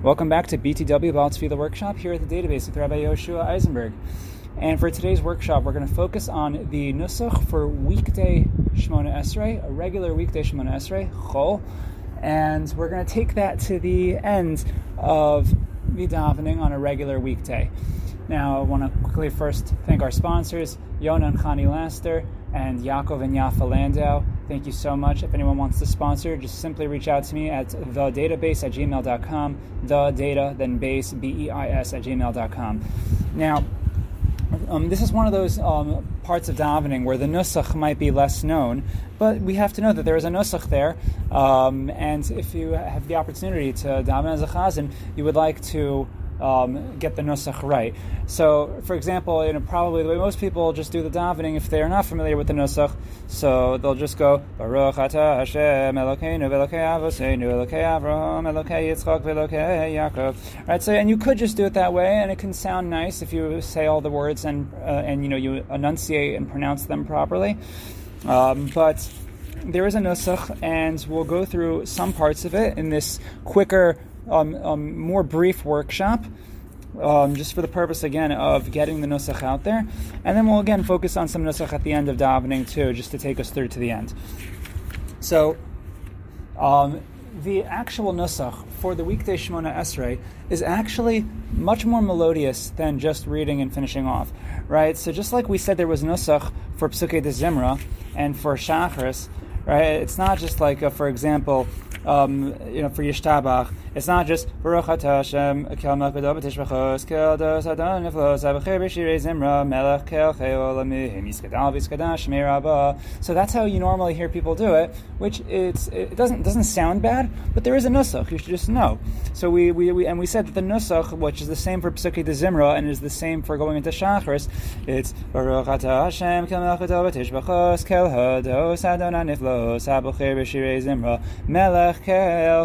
Welcome back to BTW Baal Tefillah Workshop here at the database with Rabbi Yoshua Eisenberg. And for today's workshop, we're going to focus on the nusach for weekday Shemona Esrei, a regular weekday Shemona Esrei, Chol. And we're going to take that to the end of the davening on a regular weekday. Now, I want to quickly first thank our sponsors, Yona and Chani Laster, and Yaakov and Yafa Landau. Thank you so much. If anyone wants to sponsor, just simply reach out to me at thedatabase at gmail.com, the data, then base, B E I S, at gmail.com. Now, um, this is one of those um, parts of davening where the nusach might be less known, but we have to know that there is a nusach there. Um, and if you have the opportunity to daven as a chazan, you would like to um, get the nusach right. So, for example, you know, probably the way most people just do the davening, if they are not familiar with the nusach, so they'll just go Baruch Atah Hashem Elokeinu Velokei Avoseinu Elokei Avraham Elokei Yitzchak Velokei Yaakov. Right. So, and you could just do it that way, and it can sound nice if you say all the words and uh, and you know you enunciate and pronounce them properly. Um, but there is a nusach, and we'll go through some parts of it in this quicker um, um, more brief workshop. Um, just for the purpose again of getting the nusach out there, and then we'll again focus on some nusach at the end of davening too, just to take us through to the end. So, um, the actual nusach for the weekday Shemona Esrei is actually much more melodious than just reading and finishing off, right? So just like we said, there was nusach for Psukei de Zimra and for Shachris, right? It's not just like, a, for example, um, you know, for Yishtabach, it's not just Baruch Hashem Kel Makadov Tishbachos Kel Dos Adon Niflos Abacher B'Shirei Zimra Melech Kel Cheo Lamihim Yiskadal V'Yiskadash Shmei So that's how you normally hear people do it, which it's it doesn't doesn't sound bad, but there is a nusach. You should just know. So we, we, we and we said that the nusach, which is the same for Psukei de Zimra and is the same for going into Shachris, it's Baruch Hashem Kel Makadov Tishbachos Kel Hados Adon Niflos Abacher B'Shirei Zimra Melech Kel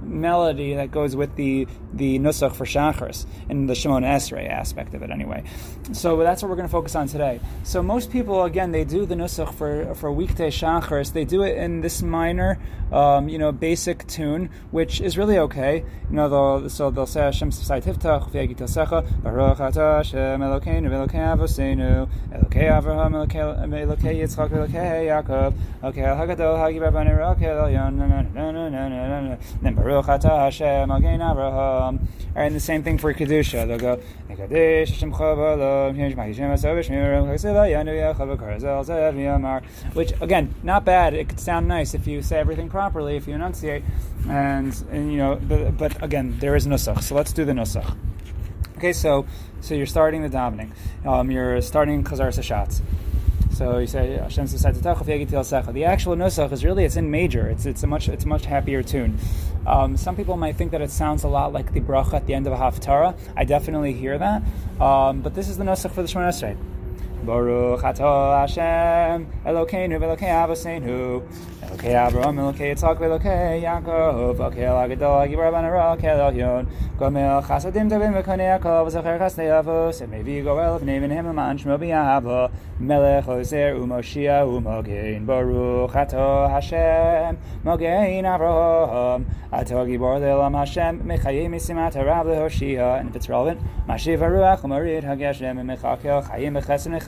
melody that goes with the the nusach for shachris and the Shemona Esrei aspect of it anyway. So that's what we're going to focus on today. So most people again they do the nusach for for weekday shachris. They do it in this minor, um, you know, basic tune, which is really okay. You know, they'll, so they'll say Hashem Sasai Tiftach V'Yagitasecha Baruch Atah Hashem Elokeinu V'Elokei Avosenu Elokei Avraham Elokei Yitzchak Elokei Yaakov Elokei El Hagadol Hagi Rabbanu Elokei Elyon Then Baruch Atah Hashem Agein Avraham. And the same thing for Kedusha. They'll go Which again, not bad. It could sound nice if you say everything properly, if you enunciate, and, and you know. But, but again, there is nusach. So let's do the nusach. Okay, so so you're starting the davening. Um, you're starting Chazaras Hashatz. So you say The actual nusach is really it's in major. It's it's a much it's a much happier tune. Um, some people might think that it sounds a lot like the bracha at the end of a haftarah. I definitely hear that. Um, but this is the nusach for the Shemona Esrei. Baruch Atah Hashem Elokeinu v'Elokei Avoseinu Elokei Avraham Elokei Yitzchak v'Elokei Yaakov Elokei Agadol Gibor Banara Elokei Elyon Gomel Chasadim Tovim v'Konei Yaakov V'Zacher Chasnei Avos Emevi Goel V'nei V'nei L'man Shmo B'Yahava Melech Ozer U'Moshia U'Mogein Baruch Atah Hashem Mogein Avraham Atah Gibor Le'Olam Hashem Mechayim Misimat Harav Le'Hoshia and if it's relevant Mashiv HaRuach U'Marid HaGeshem Mechakel Chayim B'Chesed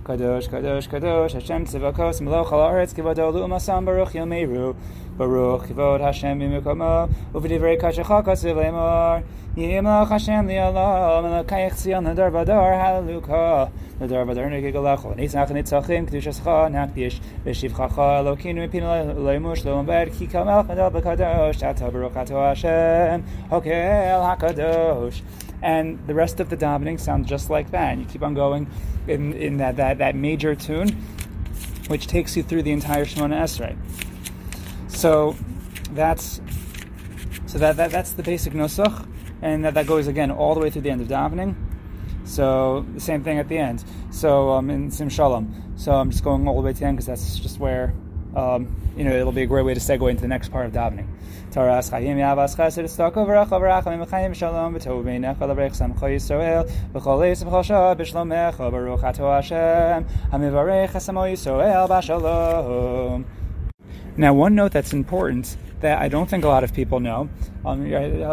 Kadosh, Kadosh, Kadosh, Hashem Tzivakos, Meloch Haaretz, Kivado Lu'umasam, Baruch Yomeru, Baruch Kivod Hashem B'Mikoma, U'v'divrei Kashecha Kasiv Lemor, Yimach Hashem Li'alam, Elokayich Tzion, Nadar Badar, Hallelujah, Nadar Badar Negigalacho, Nitzach Nitzachim, Kedushascha, Nakdish, V'Shivchacha, Elokinu, Pinu Leimush, Loam Ber, Ki Kamelch, Nadal B'Kadosh, Tata Baruch Ato Hashem, Hokel HaKadosh, and the rest of the davening sounds just like that. And you keep on going in, in that, that, that major tune, which takes you through the entire Shemona Esrei. So that's so that, that that's the basic nusach, and that, that goes again all the way through the end of davening. So the same thing at the end. So um, in Sim Shalom. So I'm just going all the way to the end because that's just where um, you know it'll be a great way to segue into the next part of davening. Taras Chayim Yavas Chesed Stok Overach Overach Amim Chayim Shalom B'Tov Beinech Alabrech Samcho Yisrael B'Chol Eis B'Chol Shah B'Shlomecha Baruch Ato Hashem Hamivarech Hasamo Yisrael B'Shalom now, one note that's important that I don't think a lot of people know um,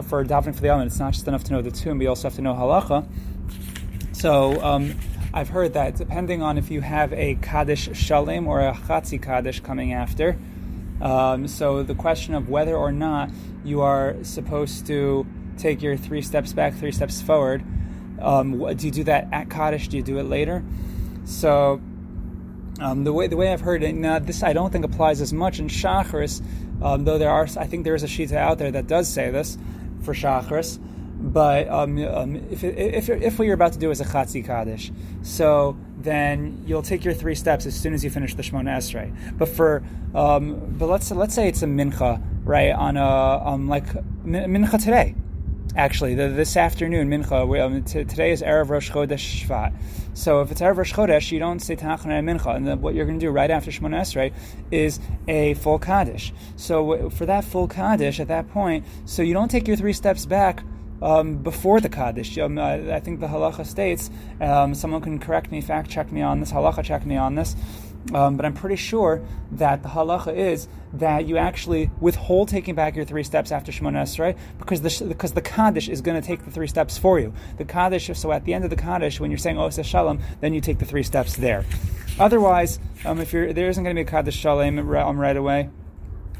for davening for the element, it's not just enough to know the tune, but you also have to know halacha. So, um, I've heard that depending on if you have a Kaddish Shalim or a Chatzi Kaddish coming after, um, so the question of whether or not you are supposed to take your three steps back, three steps forward, um, do you do that at Kaddish? Do you do it later? So um, the way the way I've heard it, now this I don't think applies as much in Shacharis, um, though there are I think there is a shita out there that does say this for Shacharis. But um, um if, if, if what you're about to do is a Chatzi Kaddish, so then you'll take your three steps as soon as you finish the Shemona Esrei. But for um, but let's let's say it's a mincha, right? On a um, like mincha today, actually, the, this afternoon, Mincha, we, um, t- today is Erev Rosh Chodesh Shvat. So if it's Erev Rosh Chodesh, you don't say Tachanun and Mincha. And then what you're going to do right after Shemona Esrei is a full Kaddish. So for that full Kaddish, at that point, so you don't take your three steps back um, before the Kaddish. Um, I, I, think the halacha states, um, someone can correct me, fact check me on this, halacha check me on this, um, but I'm pretty sure that the halacha is that you actually withhold taking back your three steps after Shemona Esrei because the because the Kaddish is going to take the three steps for you. The Kaddish, so at the end of the Kaddish, when you're saying Osa Shalom, then you take the three steps there. Otherwise, um, if you're, there isn't going to be a Kaddish Shalom um, right away,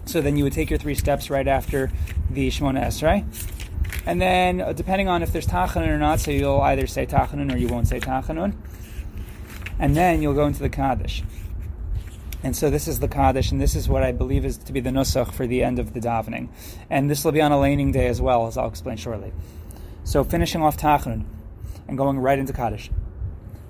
so then you would take your three steps right after the Shemona Esrei. And then, uh, depending on if there's Tachanun or not, so you'll either say Tachanun or you won't say Tachanun. And then you'll go into the Kaddish. And so this is the Kaddish, and this is what I believe is to be the Nusach for the end of the davening. And this will be on a laning day as well, as I'll explain shortly. So finishing off Tachanun and going right into Kaddish.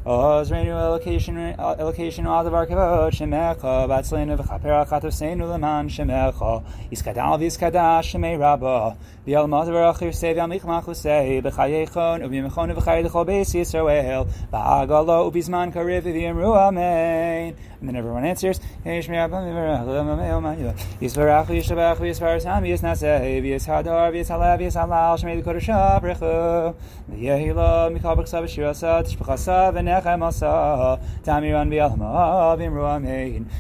Ozreinu elocation elocation adavar kavod shemecha batzleinu v'chapera chatoseinu leman shemecha iskadal v'iskadash shemei rabba v'yalmaz v'rachir sevi amikmach usei b'chayechon u'bimechon v'chayei l'chol Yisrael. Ba'agalo u'bizman kariv v'yimru amen. And then everyone answers Yishmei Abba v'yimru amen Yisvarach v'yishabach v'yisvarsam v'yisnasei v'yishadar v'yishalav v'yishalal shemei l'kodesha brechu v'yehi lo mikal tishpachasa v'nech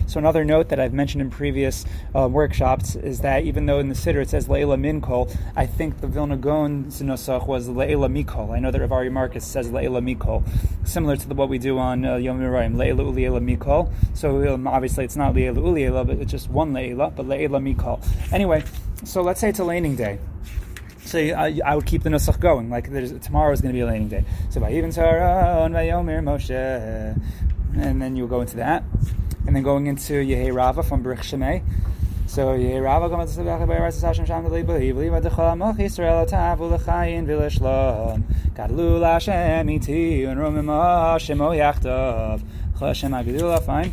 so another note that I've mentioned in previous uh, workshops is that even though in the Siddur it says Leila Minkol, I think the Vilna Gaon Nosach was Leila Mikol. I know that Ravari Marcus says Leila Mikol, similar to what we do on uh, Yom Yerayim, Leila Uliela Mikol. So um, obviously it's not Leila Uliela, but it's just one Leila, but Leila Mikol. Anyway, so let's say it's a laning day. So I, I would keep the nusach going. Like tomorrow is going to be a laning day. So by even Vayomer Moshe, and then you'll go into that, and then going into Yehei Rava from Berich Shemay. So Yehei Rava comes to Sebech Be'eretz Hashem Sham V'li B'li V'li V'dechol Moch Yisrael Tav U'lechayin V'leshlom Gadlu L'Hashem Iti V'nromim Hashem O Yachtav Hashem Agidula Fine.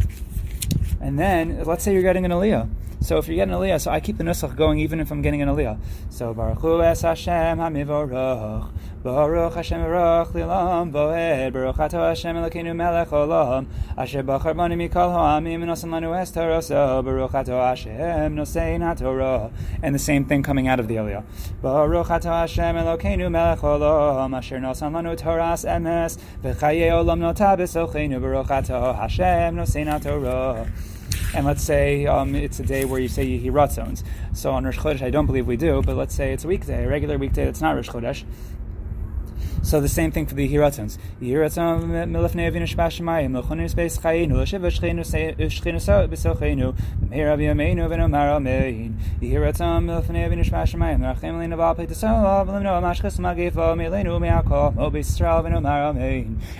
And then let's say you're getting an aliyah. So if you're getting an aliyah, so I keep the nusach going even if I'm getting an aliyah. So Baruch Hu Es Hashem HaMivorach Baruch Hashem Baruch Lilam Boed Baruch Ato Hashem Elokeinu Melech Olam Asher Bachar Bani Mikol Ha'amim Nosan Lanu Es Toroso Baruch Ato Hashem Nosein HaTorah and the same thing coming out of the aliyah. Baruch Ato Hashem Elokeinu Melech Olam Asher Nosan Lanu Toras Emes V'chaye Olam Notabis Ocheinu Baruch Ato Hashem Nosein HaTorah and let's say um, it's a day where you say Yehi So on Rosh Chodesh, I don't believe we do, but let's say it's a weekday, a regular weekday that's not Rosh Chodesh. So the same thing for the amein.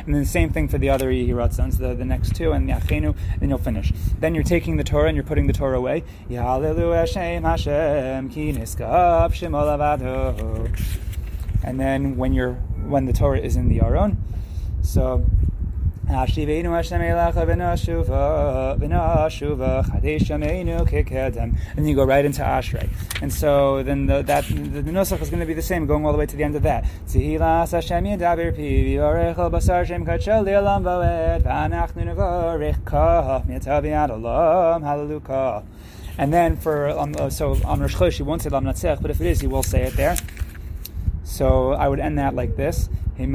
And then the same thing for the other Hiratzons, the, the next two, and Yachenu, and you'll finish. Then you're taking the Torah and you're putting the Torah away. And then when you're when the Torah is in the Aron, so Hashivenu Hashem and you go right into Ashrei. And so then the, that the, the nusach is going to be the same, going all the way to the end of that. And then for um, uh, so on Rosh Chodesh, he won't say Lam Natzech, but if it is, he will say it there. So I would end that like this. That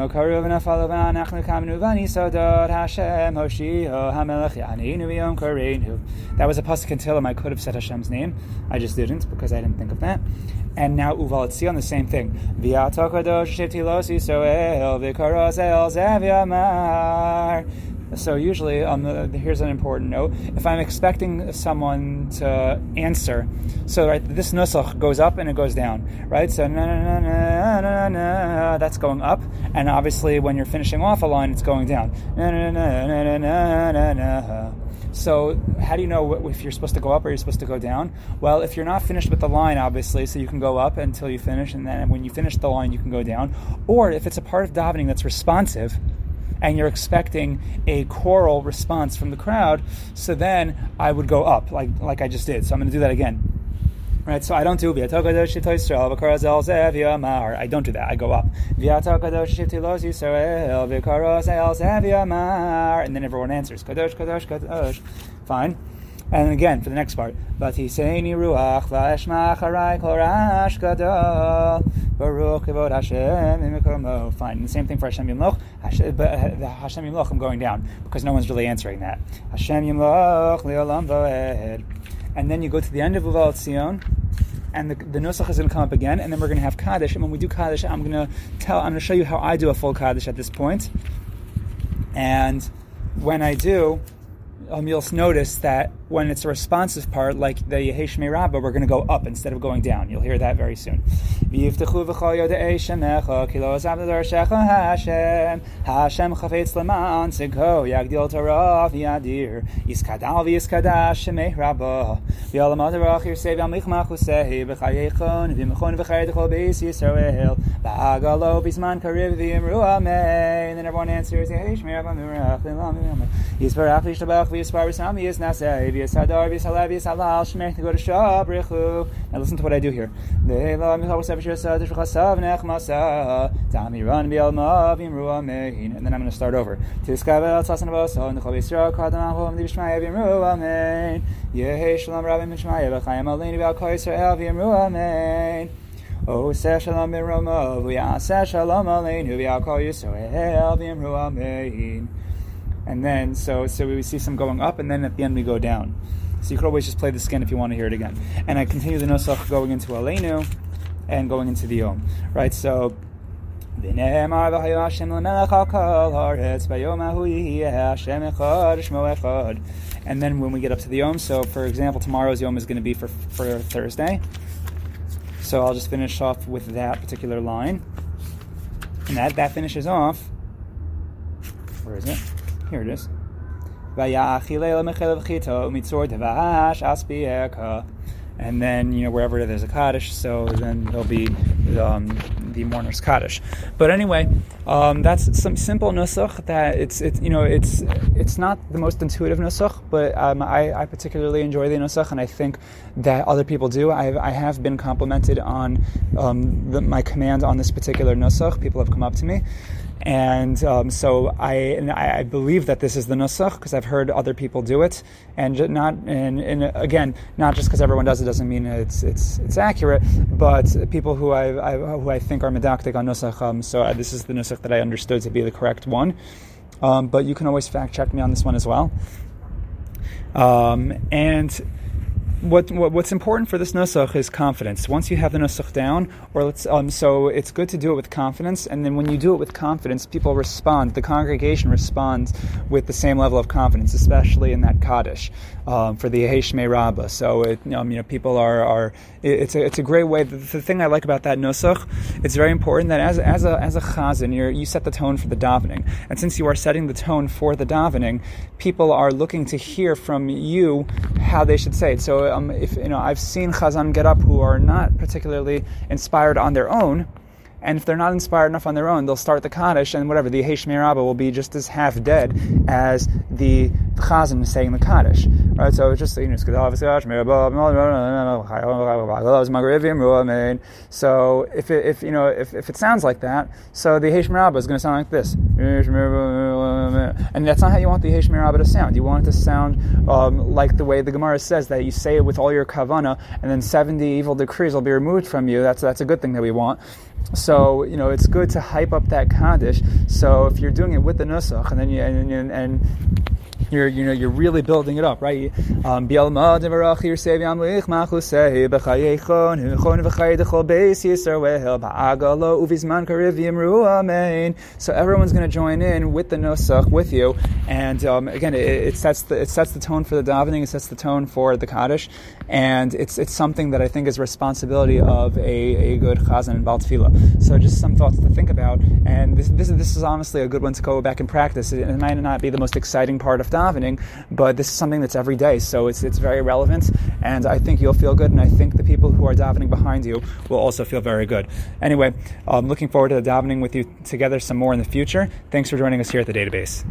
was a pasuk in. I could have said Hashem's name. I just didn't because I didn't think of that. And now Uval Tzion, the same thing. So usually, um, here's an important note: if I'm expecting someone to answer, so right, this nusach goes up and it goes down, right? So na na na na na, that's going up, and obviously when you're finishing off a line, it's going down. Na na na na na na na. So, how do you know if you're supposed to go up or you're supposed to go down? Well, if you're not finished with the line, obviously, so you can go up until you finish, and then when you finish the line, you can go down. Or if it's a part of davening that's responsive, and you're expecting a choral response from the crowd, so then I would go up, like like I just did. So I'm going to do that again. Right, so I don't do I don't do that. I go up. And then everyone answers. Kadosh, Kadosh, Kadosh. Fine. And again, for the next part, baruch kavod Hashem imikomo. Fine. the same thing for Hashem Yimloch. Hashem, uh, Yimloch, I'm going down because no one's really answering that. Hashem Yimloch li'olam v'ed. And then you go to the end of Uval Tzion, and the, the nusach is going to come up again, and then we're going to have Kaddish. And when we do Kaddish, I'm going to tell, I'm going to show you how I do a full Kaddish at this point. And when I do, um, you'll notice that when it's a responsive part, like the Yeheshme Rabbah, we're going to go up instead of going down. You'll hear that very soon. Rabba everyone answers Shabrichu now listen to what I do here. And then I'm going to start over. Oh, say shalom bin Roma, v'yaseh shalom aleinu, v'yakol Yisrael v'yimru amein. And then, so so we see some going up, and then at the end we go down. So you could always just play the skin if you want to hear it again. And I continue the nosach going into Aleinu and going into the Yom. Right, so and then when we get up to the Yom, so for example, tomorrow's Yom is going to be for, for Thursday. So I'll just finish off with that particular line. And that, that finishes off. Where is it? Here it is. And then, you know, wherever there's a Kaddish, so then there'll be um, the mourner's Kaddish. But anyway, um, that's some simple nusach that it's, it's, you know, it's, it's not the most intuitive nusach, but um, I, I, particularly enjoy the nusach, and I think that other people do. I have, I have been complimented on um, the, my command on this particular nusach. People have come up to me. And um, so I, I believe that this is the nusach because I've heard other people do it, and not and, and again, not just because everyone does it doesn't mean it's it's it's accurate, but people who I, I who I think are medakdek on nusach. Um, so uh, this is the nusach that I understood to be the correct one. Um, but you can always fact check me on this one as well. Um, and what, what, what's important for this nusach is confidence. Once you have the nusach down, or let's um, so it's good to do it with confidence, and then when you do it with confidence, people respond. The congregation responds with the same level of confidence, especially in that kaddish um, for the Yeheshme Rabbah. So it, um, you know people are, are it's a it's a great way. The, the, thing I like about that nusach, it's very important that as as a as a chazan, you you set the tone for the davening, and since you are setting the tone for the davening, people are looking to hear from you how they should say it. So um, if you know, I've seen Chazan get up who are not particularly inspired on their own, and if they're not inspired enough on their own, they'll start the Kaddish, and whatever, the Heshmei Rabbah will be just as half dead as the Chazan saying the Kaddish. Right? So it's just, you know, so if it, if you know if, if it sounds like that, so the Heshmei Rabbah is going to sound like this, and that's not how you want the Heshmei Rabbah to sound. You want it to sound um, like the way the Gemara says that you say it with all your kavana, and then seventy evil decrees will be removed from you. That's that's a good thing that we want. So you know it's good to hype up that kaddish. So if you're doing it with the nusach, and then you and, and, and you're you know you're really building it up, right? Um, so everyone's going to join in with the nosach with you, and um, again, it, it, sets the it sets the tone for the davening, it sets the tone for the kaddish, and it's it's something that I think is responsibility of a, a good chazan and bal So just some thoughts to think about, and this, this this is honestly a good one to go back and practice. It, it might not be the most exciting part of davening, but this is something that's every day, so it's, it's very relevant, and I think you'll feel good, and I think the people who are davening behind you will also feel very good. Anyway, I'm looking forward to davening with you together some more in the future. Thanks for joining us here at the database.